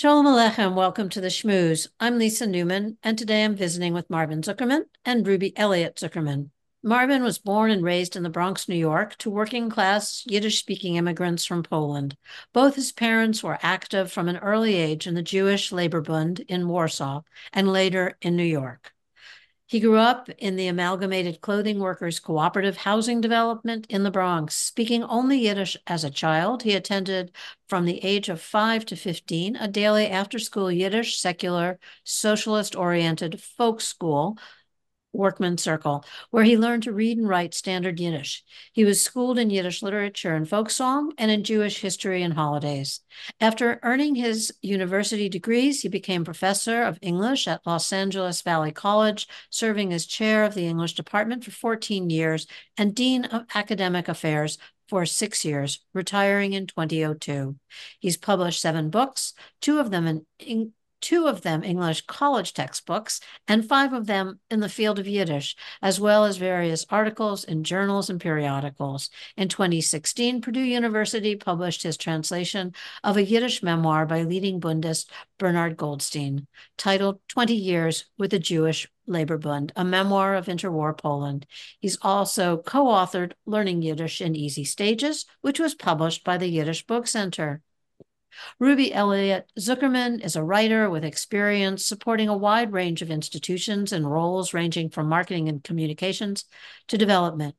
Shalom Aleichem, welcome to the Shmooze. I'm Lisa Newman, and today I'm visiting with Marvin Zuckerman and Ruby Elliot Zuckerman. Marvin was born and raised in the Bronx, New York, to working class Yiddish speaking immigrants from Poland. Both his parents were active from an early age in the Jewish Labor Bund in Warsaw and later in New York. He grew up in the Amalgamated Clothing Workers Cooperative Housing Development in the Bronx. Speaking only Yiddish as a child, he attended from the age of 5 to 15 a daily after school Yiddish, secular, socialist oriented folk school Workman Circle, where he learned to read and write standard Yiddish. He was schooled in Yiddish literature and folk song and in Jewish history and holidays. After earning his university degrees, he became professor of English at Los Angeles Valley College, serving as chair of the English department for 14 years and dean of academic affairs for six years, retiring in 2002. He's published seven books, two of them in two of them English college textbooks, and five of them in the field of Yiddish, as well as various articles in journals and periodicals. In 2016, Purdue University published his translation of a Yiddish memoir by leading Bundist Bernard Goldstein, titled 20 Years with the Jewish Labor Bund, a memoir of interwar Poland. He's also co authored Learning Yiddish in Easy Stages, which was published by the Yiddish Book Center. Ruby Elliot Zuckerman is a writer with experience supporting a wide range of institutions and roles ranging from marketing and communications to development.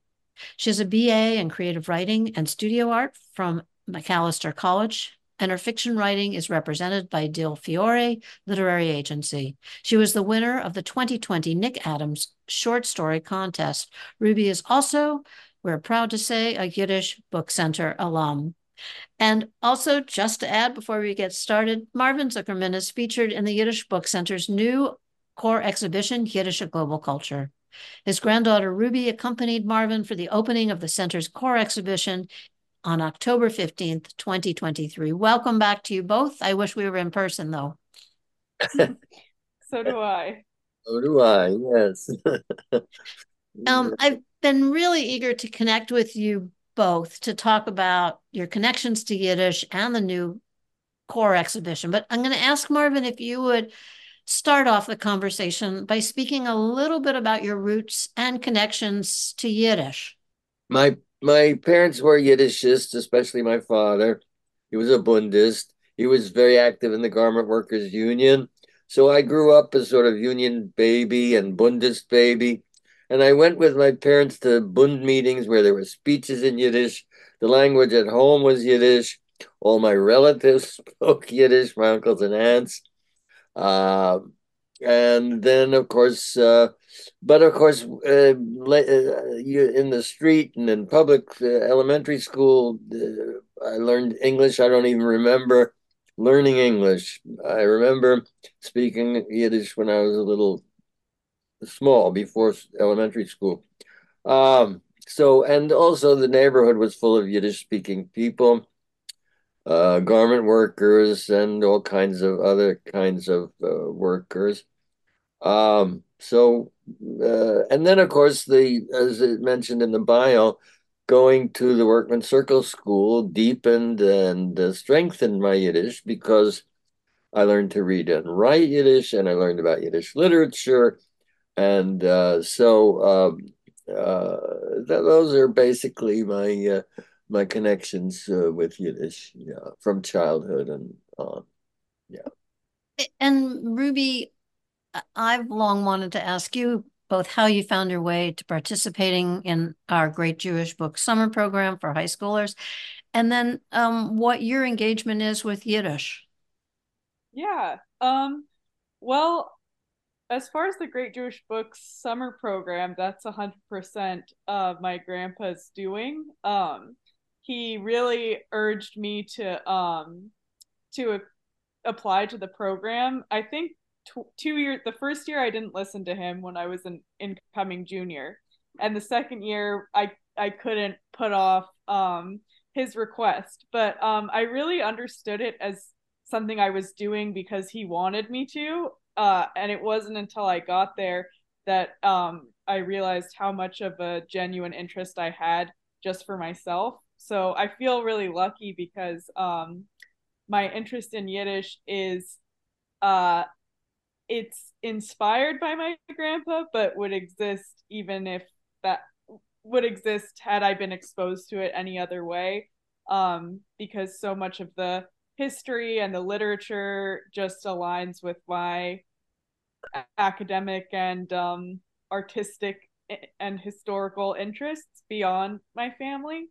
She has a BA in creative writing and studio art from Macalester College, and her fiction writing is represented by DeFiore Literary Agency. She was the winner of the 2020 Nick Adams Short Story Contest. Ruby is also, we're proud to say, a Yiddish Book Center alum. And also, just to add before we get started, Marvin Zuckerman is featured in the Yiddish Book Center's new core exhibition, Yiddish a Global Culture. His granddaughter Ruby accompanied Marvin for the opening of the center's core exhibition on October 15th, 2023. Welcome back to you both. I wish we were in person though. so do I. So do I, yes. um, I've been really eager to connect with you both to talk about your connections to Yiddish and the new core exhibition. But I'm going to ask Marvin if you would start off the conversation by speaking a little bit about your roots and connections to Yiddish. My my parents were Yiddishists, especially my father. He was a Bundist. He was very active in the Garment Workers Union. So I grew up as sort of union baby and Bundist baby. And I went with my parents to Bund meetings where there were speeches in Yiddish. The language at home was Yiddish. All my relatives spoke Yiddish, my uncles and aunts. Uh, and then, of course, uh, but of course, uh, uh in the street and in public uh, elementary school, uh, I learned English. I don't even remember learning English. I remember speaking Yiddish when I was a little small before elementary school. Um, so, and also the neighborhood was full of Yiddish speaking people, uh, garment workers, and all kinds of other kinds of uh, workers. Um, so, uh, and then of course, the as it mentioned in the bio, going to the Workman Circle School deepened and uh, strengthened my Yiddish because I learned to read and write Yiddish, and I learned about Yiddish literature and uh, so um, uh, th- those are basically my uh, my connections uh, with Yiddish yeah, from childhood and on. Yeah. And Ruby, I've long wanted to ask you both how you found your way to participating in our Great Jewish Book Summer Program for high schoolers, and then um, what your engagement is with Yiddish. Yeah. Um, well, as far as the Great Jewish Books summer program, that's a hundred percent of my grandpa's doing. Um, he really urged me to um to a- apply to the program. I think t- two years. The first year I didn't listen to him when I was an incoming junior, and the second year I I couldn't put off um his request. But um I really understood it as something I was doing because he wanted me to uh, and it wasn't until I got there that um, I realized how much of a genuine interest I had just for myself. So I feel really lucky because um, my interest in Yiddish is uh it's inspired by my grandpa, but would exist even if that would exist had I been exposed to it any other way. Um, because so much of the history and the literature just aligns with my academic and um, artistic and historical interests beyond my family.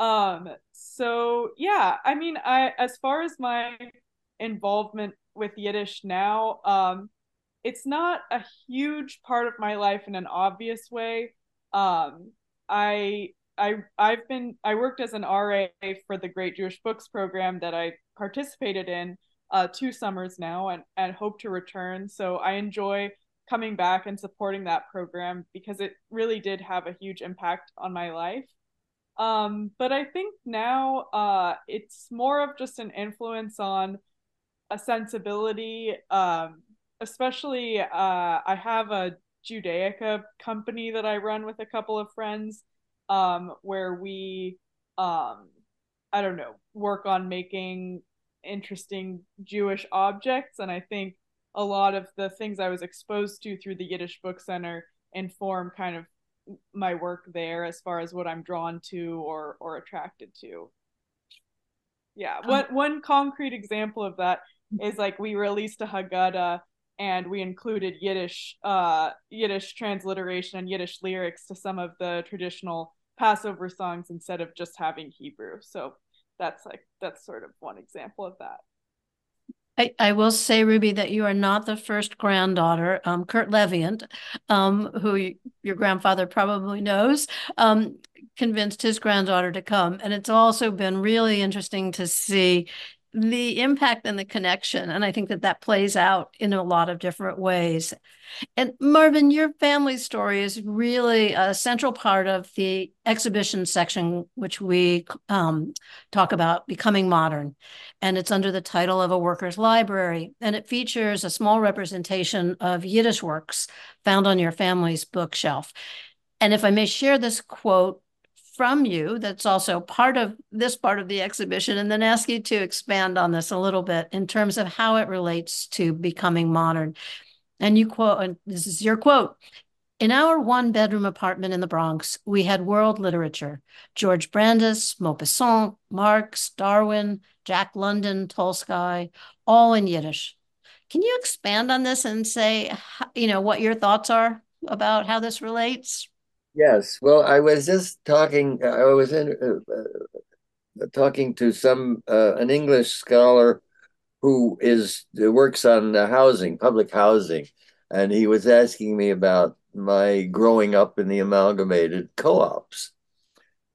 Um, so yeah, I mean, I as far as my involvement with Yiddish now, um, it's not a huge part of my life in an obvious way. Um, I I I've been I worked as an RA for the Great Jewish Books program that I participated in uh, two summers now and and hope to return. So I enjoy coming back and supporting that program because it really did have a huge impact on my life. Um, but I think now uh, it's more of just an influence on a sensibility. Um, especially, uh, I have a Judaica company that I run with a couple of friends, um, where we, um, I don't know, work on making interesting Jewish objects, and I think a lot of the things I was exposed to through the Yiddish Book Center inform kind of my work there as far as what I'm drawn to or or attracted to. Yeah, um, one one concrete example of that is like we released a Haggadah and we included Yiddish uh Yiddish transliteration and Yiddish lyrics to some of the traditional Passover songs instead of just having Hebrew. So that's like that's sort of one example of that. I, I will say, Ruby, that you are not the first granddaughter. Um, Curt Leviant, um, who you, your grandfather probably knows, um, convinced his granddaughter to come. And it's also been really interesting to see the impact and the connection. And I think that that plays out in a lot of different ways. And Marvin, your family story is really a central part of the exhibition section, which we um, talk about becoming modern. And it's under the title of a worker's library. And it features a small representation of Yiddish works found on your family's bookshelf. And if I may share this quote from you that's also part of this part of the exhibition and then ask you to expand on this a little bit in terms of how it relates to becoming modern. And you quote, and this is your quote. In our one bedroom apartment in the Bronx, we had world literature George Brandes, Maupassant, Marx, Darwin, Jack London, Tolstoy, all in Yiddish. Can you expand on this and say, you know, what your thoughts are about how this relates? Yes. Well, I was just talking. I was in, uh, uh, talking to some uh, an English scholar who is works on housing, public housing, and he was asking me about my growing up in the amalgamated co-ops.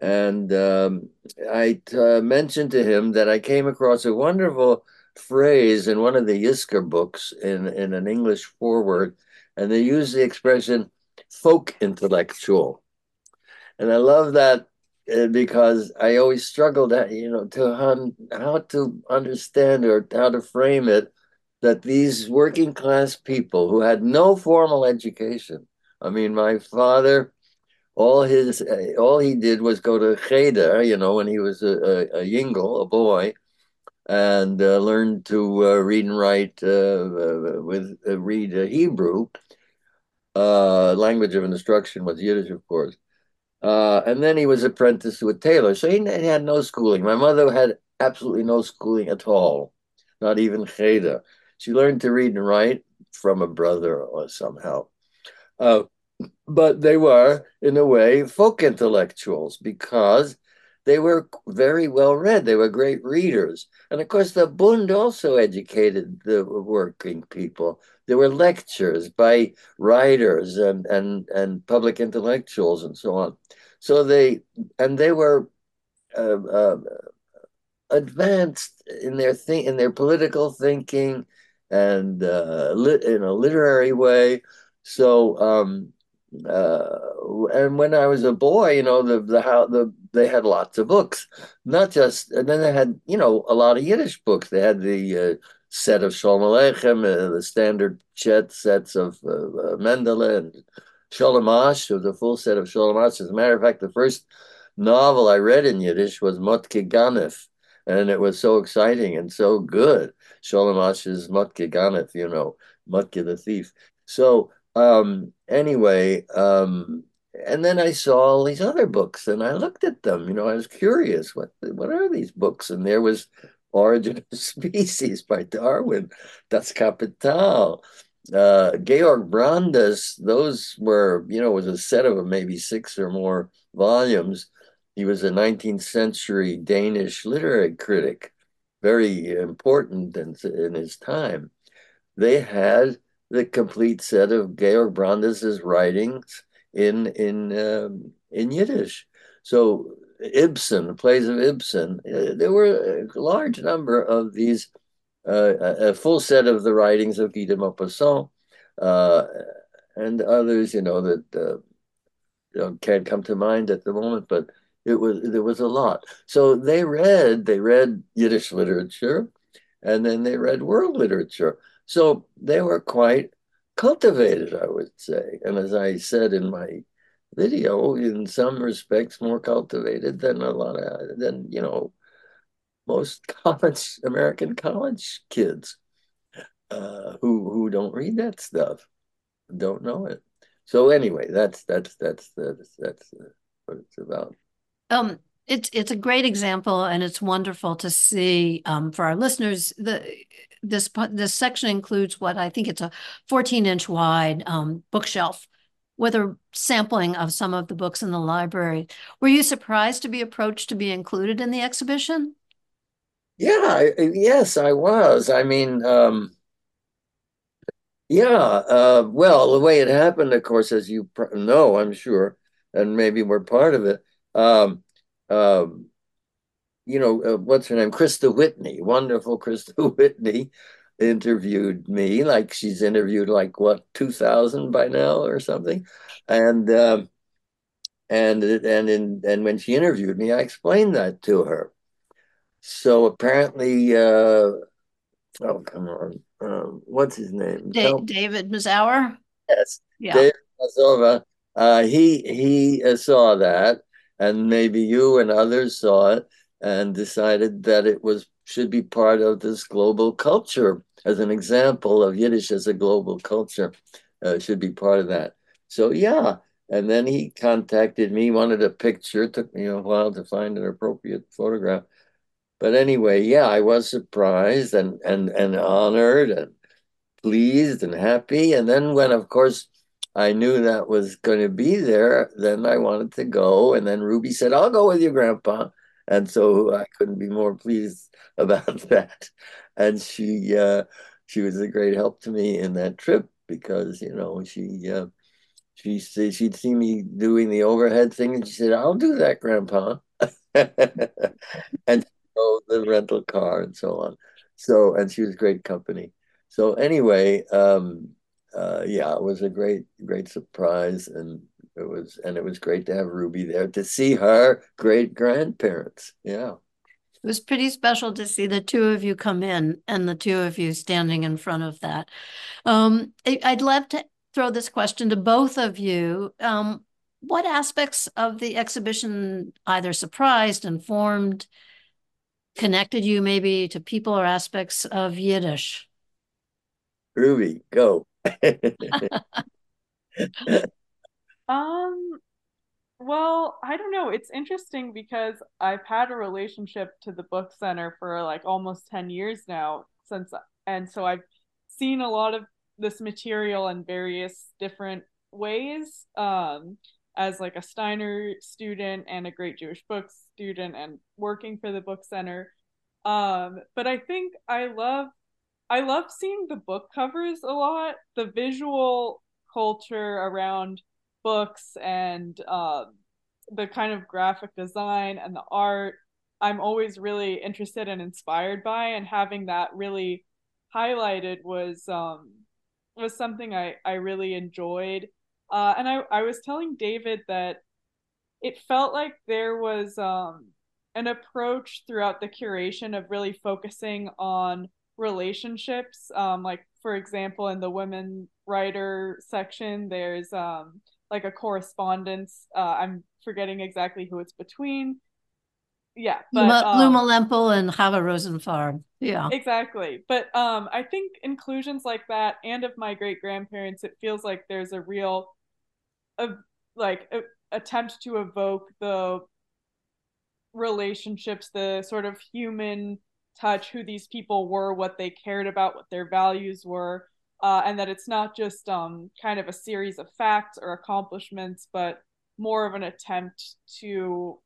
And um, I uh, mentioned to him that I came across a wonderful phrase in one of the Yizkor books in, in an English foreword, and they use the expression folk intellectual. And I love that uh, because I always struggled, at, you know, to un, how to understand or how to frame it that these working class people who had no formal education. I mean, my father, all his, uh, all he did was go to cheder, you know, when he was a, a, a yingle, a boy, and uh, learned to uh, read and write uh, uh, with read Hebrew uh, language of instruction was Yiddish, of course. Uh, and then he was apprenticed to a tailor. So he had no schooling. My mother had absolutely no schooling at all, not even cheder. She learned to read and write from a brother or somehow. Uh, but they were, in a way, folk intellectuals because they were very well read. They were great readers. And of course, the Bund also educated the working people. There were lectures by writers and, and, and public intellectuals and so on. So they, and they were uh, uh, advanced in their think in their political thinking and uh, lit, in a literary way. So um, uh, and when I was a boy, you know, the the how the they had lots of books, not just, and then they had, you know, a lot of Yiddish books. They had the uh, set of Shalom Aleichem, uh, the standard chet sets of uh, uh Mendele and Sholem Asch, the full set of Sholem Asch. As a matter of fact, the first novel I read in Yiddish was Motke Ganef, and it was so exciting and so good. Sholem Asch's Motke Ganef, you know, Motke the thief. So um, anyway, um, and then I saw all these other books, and I looked at them. You know, I was curious, what what are these books? And there was Origin of Species by Darwin, Das Kapital, uh, Georg Brandes. Those were, you know, was a set of maybe six or more volumes. He was a 19th century Danish literary critic, very important in, in his time. They had the complete set of Georg Brandes's writings in in um, in Yiddish. So Ibsen, plays of Ibsen, uh, there were a large number of these, uh, a full set of the writings of Guy de Maupassant uh, and others, you know, that uh, can't come to mind at the moment, but it was there was a lot. So they read they read Yiddish literature, and then they read world literature. So they were quite cultivated, I would say. And as I said in my video, in some respects, more cultivated than a lot of than you know most college American college kids uh, who who don't read that stuff, don't know it. So anyway, that's that's that's that's that's what it's about. Um, it's it's a great example, and it's wonderful to see um, for our listeners. The this this section includes what I think it's a 14 inch wide um, bookshelf with a sampling of some of the books in the library. Were you surprised to be approached to be included in the exhibition? Yeah, yes, I was. I mean, um, yeah, uh, well, the way it happened, of course, as you know, I'm sure, and maybe we're part of it. Um, um, you know, uh, what's her name? Christa Whitney, wonderful Christa Whitney, interviewed me. Like she's interviewed like what two thousand by now or something, and um, and and in, and when she interviewed me, I explained that to her. So apparently, uh, oh come on, um, what's his name? Da- David Mazower. Yes, yeah. David Mazower. Uh, he he uh, saw that, and maybe you and others saw it and decided that it was should be part of this global culture as an example of Yiddish as a global culture uh, should be part of that. So yeah, and then he contacted me, wanted a picture. It took me a while to find an appropriate photograph. But anyway, yeah, I was surprised and and and honored and pleased and happy. And then when, of course, I knew that was going to be there, then I wanted to go. And then Ruby said, "I'll go with you, Grandpa." And so I couldn't be more pleased about that. And she uh, she was a great help to me in that trip because you know she uh, she said she'd see me doing the overhead thing and she said, "I'll do that, Grandpa," and oh, the rental car and so on. So and she was great company. So anyway, um, uh, yeah, it was a great great surprise and it was and it was great to have Ruby there to see her great grandparents. Yeah. It was pretty special to see the two of you come in and the two of you standing in front of that. Um, I'd love to throw this question to both of you. Um, what aspects of the exhibition either surprised, informed, connected you maybe to people or aspects of Yiddish? Ruby, go. Um, well, I don't know. It's interesting because I've had a relationship to the book center for like almost 10 years now since and so I've seen a lot of this material in various different ways um as like a Steiner student and a Great Jewish Books student and working for the book center. Um but I think I love I love seeing the book covers a lot. The visual culture around books and um, the kind of graphic design and the art I'm always really interested and inspired by, and having that really highlighted was um, was something I I really enjoyed. Uh, and I I was telling David that it felt like there was um, an approach throughout the curation of really focusing on relationships. Um, like for example, in the women writer section, there's um, like a correspondence. Uh, I'm forgetting exactly who it's between. yeah, but Luma, um, Luma and Chava Rosenfarb. Yeah. Exactly. But um I think inclusions like that and of my great grandparents, it feels like there's a real a, like a, attempt to evoke the relationships, the sort of human touch, who these people were, what they cared about, what their values were, uh, and that it's not just um, kind of a series of facts or accomplishments, but more of an attempt to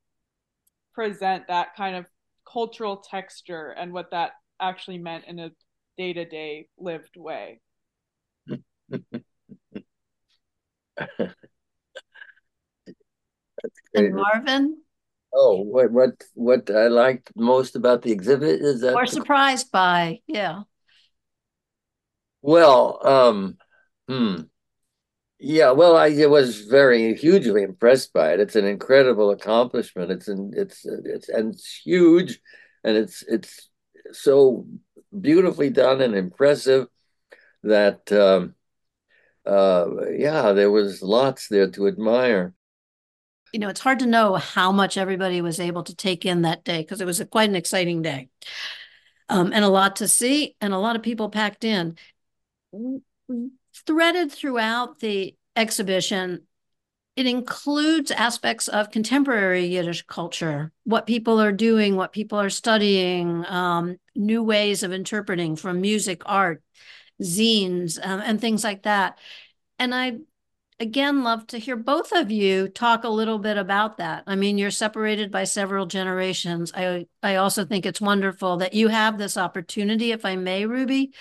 present that kind of cultural texture and what that actually meant in a day to day lived way. and Marvin? Oh, what what what I liked most about the exhibit is that or surprised by, yeah. Well, um, hmm. Yeah, well, I was very hugely impressed by it. It's an incredible accomplishment. It's an it's it's and it's huge, and it's it's so beautifully done and impressive that um, uh, yeah, there was lots there to admire. You know, it's hard to know how much everybody was able to take in that day because it was a, quite an exciting day. Um, and a lot to see, and a lot of people packed in threaded throughout the exhibition, it includes aspects of contemporary Yiddish culture, what people are doing, what people are studying, um, new ways of interpreting from music, art, zines, um, and things like that. And I again love to hear both of you talk a little bit about that. I mean, you're separated by several generations. I I also think it's wonderful that you have this opportunity, if I may, Ruby,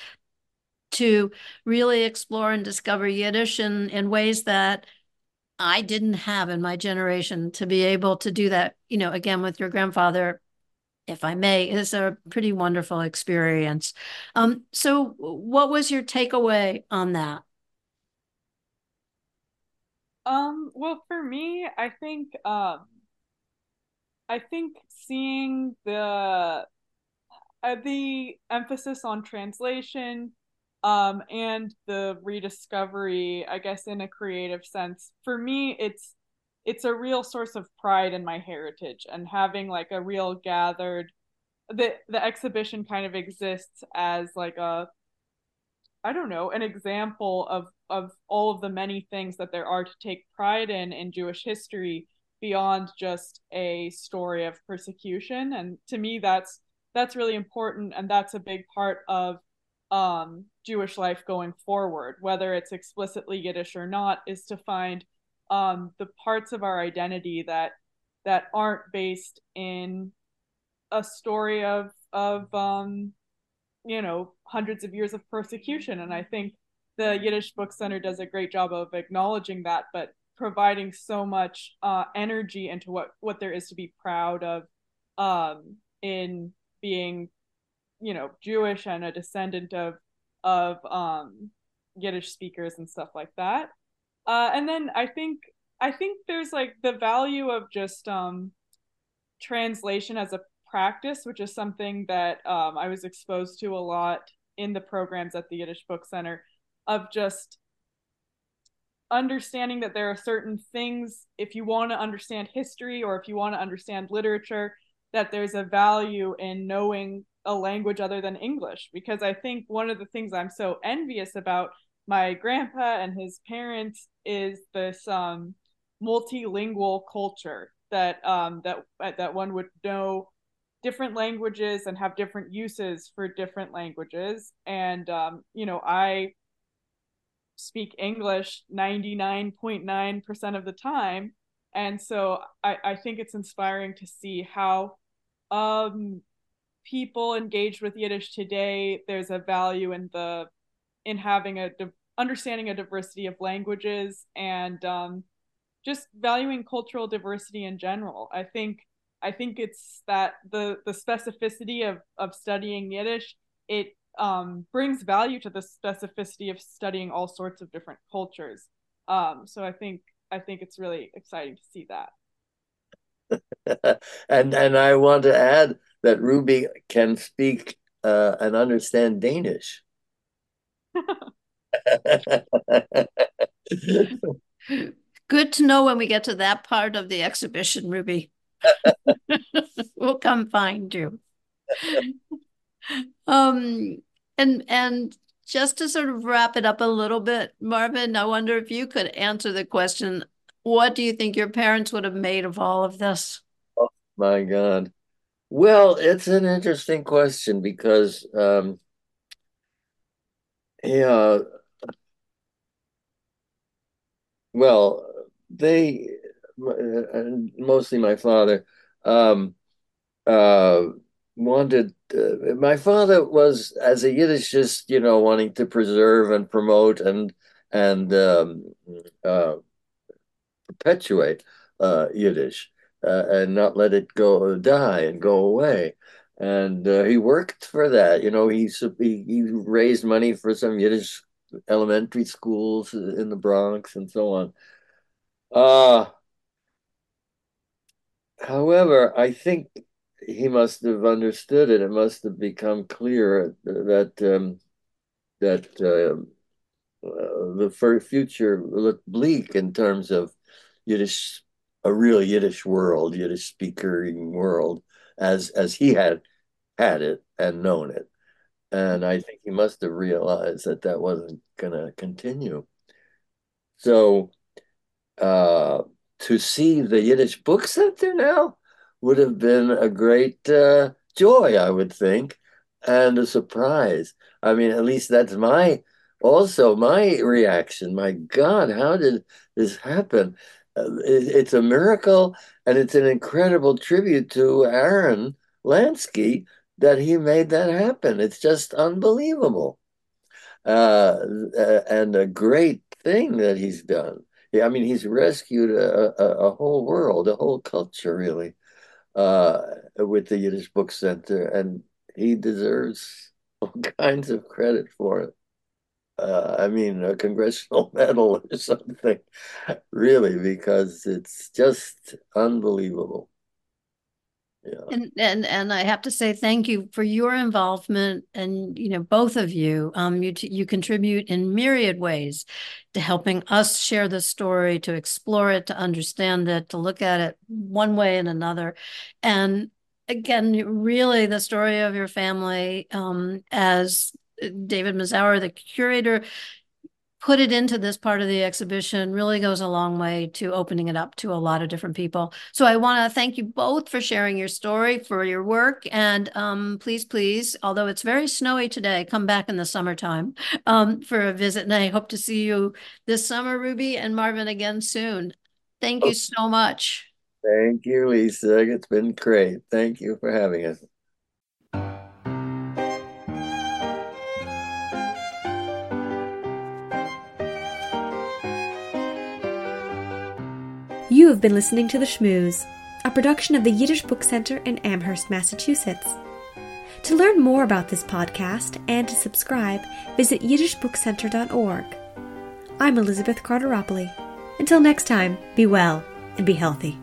to really explore and discover Yiddish in, in ways that I didn't have in my generation to be able to do that, you know, again with your grandfather, if I may, is a pretty wonderful experience. Um, so what was your takeaway on that? Um, well, for me, I think um I think seeing the uh, the emphasis on translation um, and the rediscovery, I guess, in a creative sense. For me, it's it's a real source of pride in my heritage and having like a real gathered the the exhibition kind of exists as like a I don't know, an example of of all of the many things that there are to take pride in in Jewish history beyond just a story of persecution. And to me that's that's really important and that's a big part of um, Jewish life going forward, whether it's explicitly Yiddish or not, is to find um, the parts of our identity that that aren't based in a story of of um, you know hundreds of years of persecution. And I think the Yiddish Book Center does a great job of acknowledging that, but providing so much uh, energy into what what there is to be proud of um, in being you know Jewish and a descendant of of um, Yiddish speakers and stuff like that. Uh, and then I think I think there's like the value of just um, translation as a practice, which is something that um, I was exposed to a lot in the programs at the Yiddish Book Center of just understanding that there are certain things if you want to understand history or if you want to understand literature that there's a value in knowing a language other than English. Because I think one of the things I'm so envious about my grandpa and his parents is this um, multilingual culture that um, that that one would know different languages and have different uses for different languages. And um, you know I speak English 99.9% of the time. And so I, I think it's inspiring to see how um, people engaged with Yiddish today, there's a value in the in having a di- understanding a diversity of languages and um, just valuing cultural diversity in general. I think I think it's that the the specificity of of studying Yiddish it um, brings value to the specificity of studying all sorts of different cultures. Um, so I think I think it's really exciting to see that. and and I want to add that Ruby can speak uh, and understand Danish. Good to know when we get to that part of the exhibition, Ruby. we'll come find you. um, and and just to sort of wrap it up a little bit, Marvin, I wonder if you could answer the question: What do you think your parents would have made of all of this? Oh my God. Well, it's an interesting question because, um, yeah, well, they mostly my father um, uh, wanted. Uh, my father was, as a Yiddishist, you know, wanting to preserve and promote and and um, uh, perpetuate uh, Yiddish uh, and not let it go die and go away. And uh, he worked for that. You know, he, he he raised money for some Yiddish elementary schools in the Bronx and so on. Uh, however, I think he must have understood it. It must have become clear that um, that uh, uh, the future looked bleak in terms of Yiddish, a real Yiddish world, Yiddish speaking world, as as he had had it and known it. And I think he must have realized that that wasn't going to continue. So uh, to see the Yiddish Book Center now would have been a great uh, joy, I would think, and a surprise. I mean, at least that's my also my reaction. My God, how did this happen? Uh, it's a miracle, and it's an incredible tribute to Aaron Lansky that he made that happen. It's just unbelievable, uh, and a great thing that he's done. I mean, he's rescued a, a, a whole world, a whole culture, really, uh, with the Yiddish Book Center, and he deserves all kinds of credit for it uh, I mean, a congressional medal or something, really, because it's just unbelievable. Yeah. And and and I have to say thank you for your involvement and you know both of you um you you contribute in myriad ways to helping us share the story to explore it to understand it to look at it one way and another and again really the story of your family um as David Mazower, the curator, put it into this part of the exhibition really goes a long way to opening it up to a lot of different people. So I want to thank you both for sharing your story, for your work, and um, please, please, although it's very snowy today, come back in the summertime um, for a visit. And I hope to see you this summer, Ruby and Marvin, again soon. Thank you so much. Thank you, Lisa. It's been great. Thank you for having us. You have been listening to The Shmooze, a production of the Yiddish Book Center in Amherst, Massachusetts. To learn more about this podcast and to subscribe, visit yiddishbookcenter.org. I'm Elizabeth Carteropoli. Until next time, be well and be healthy.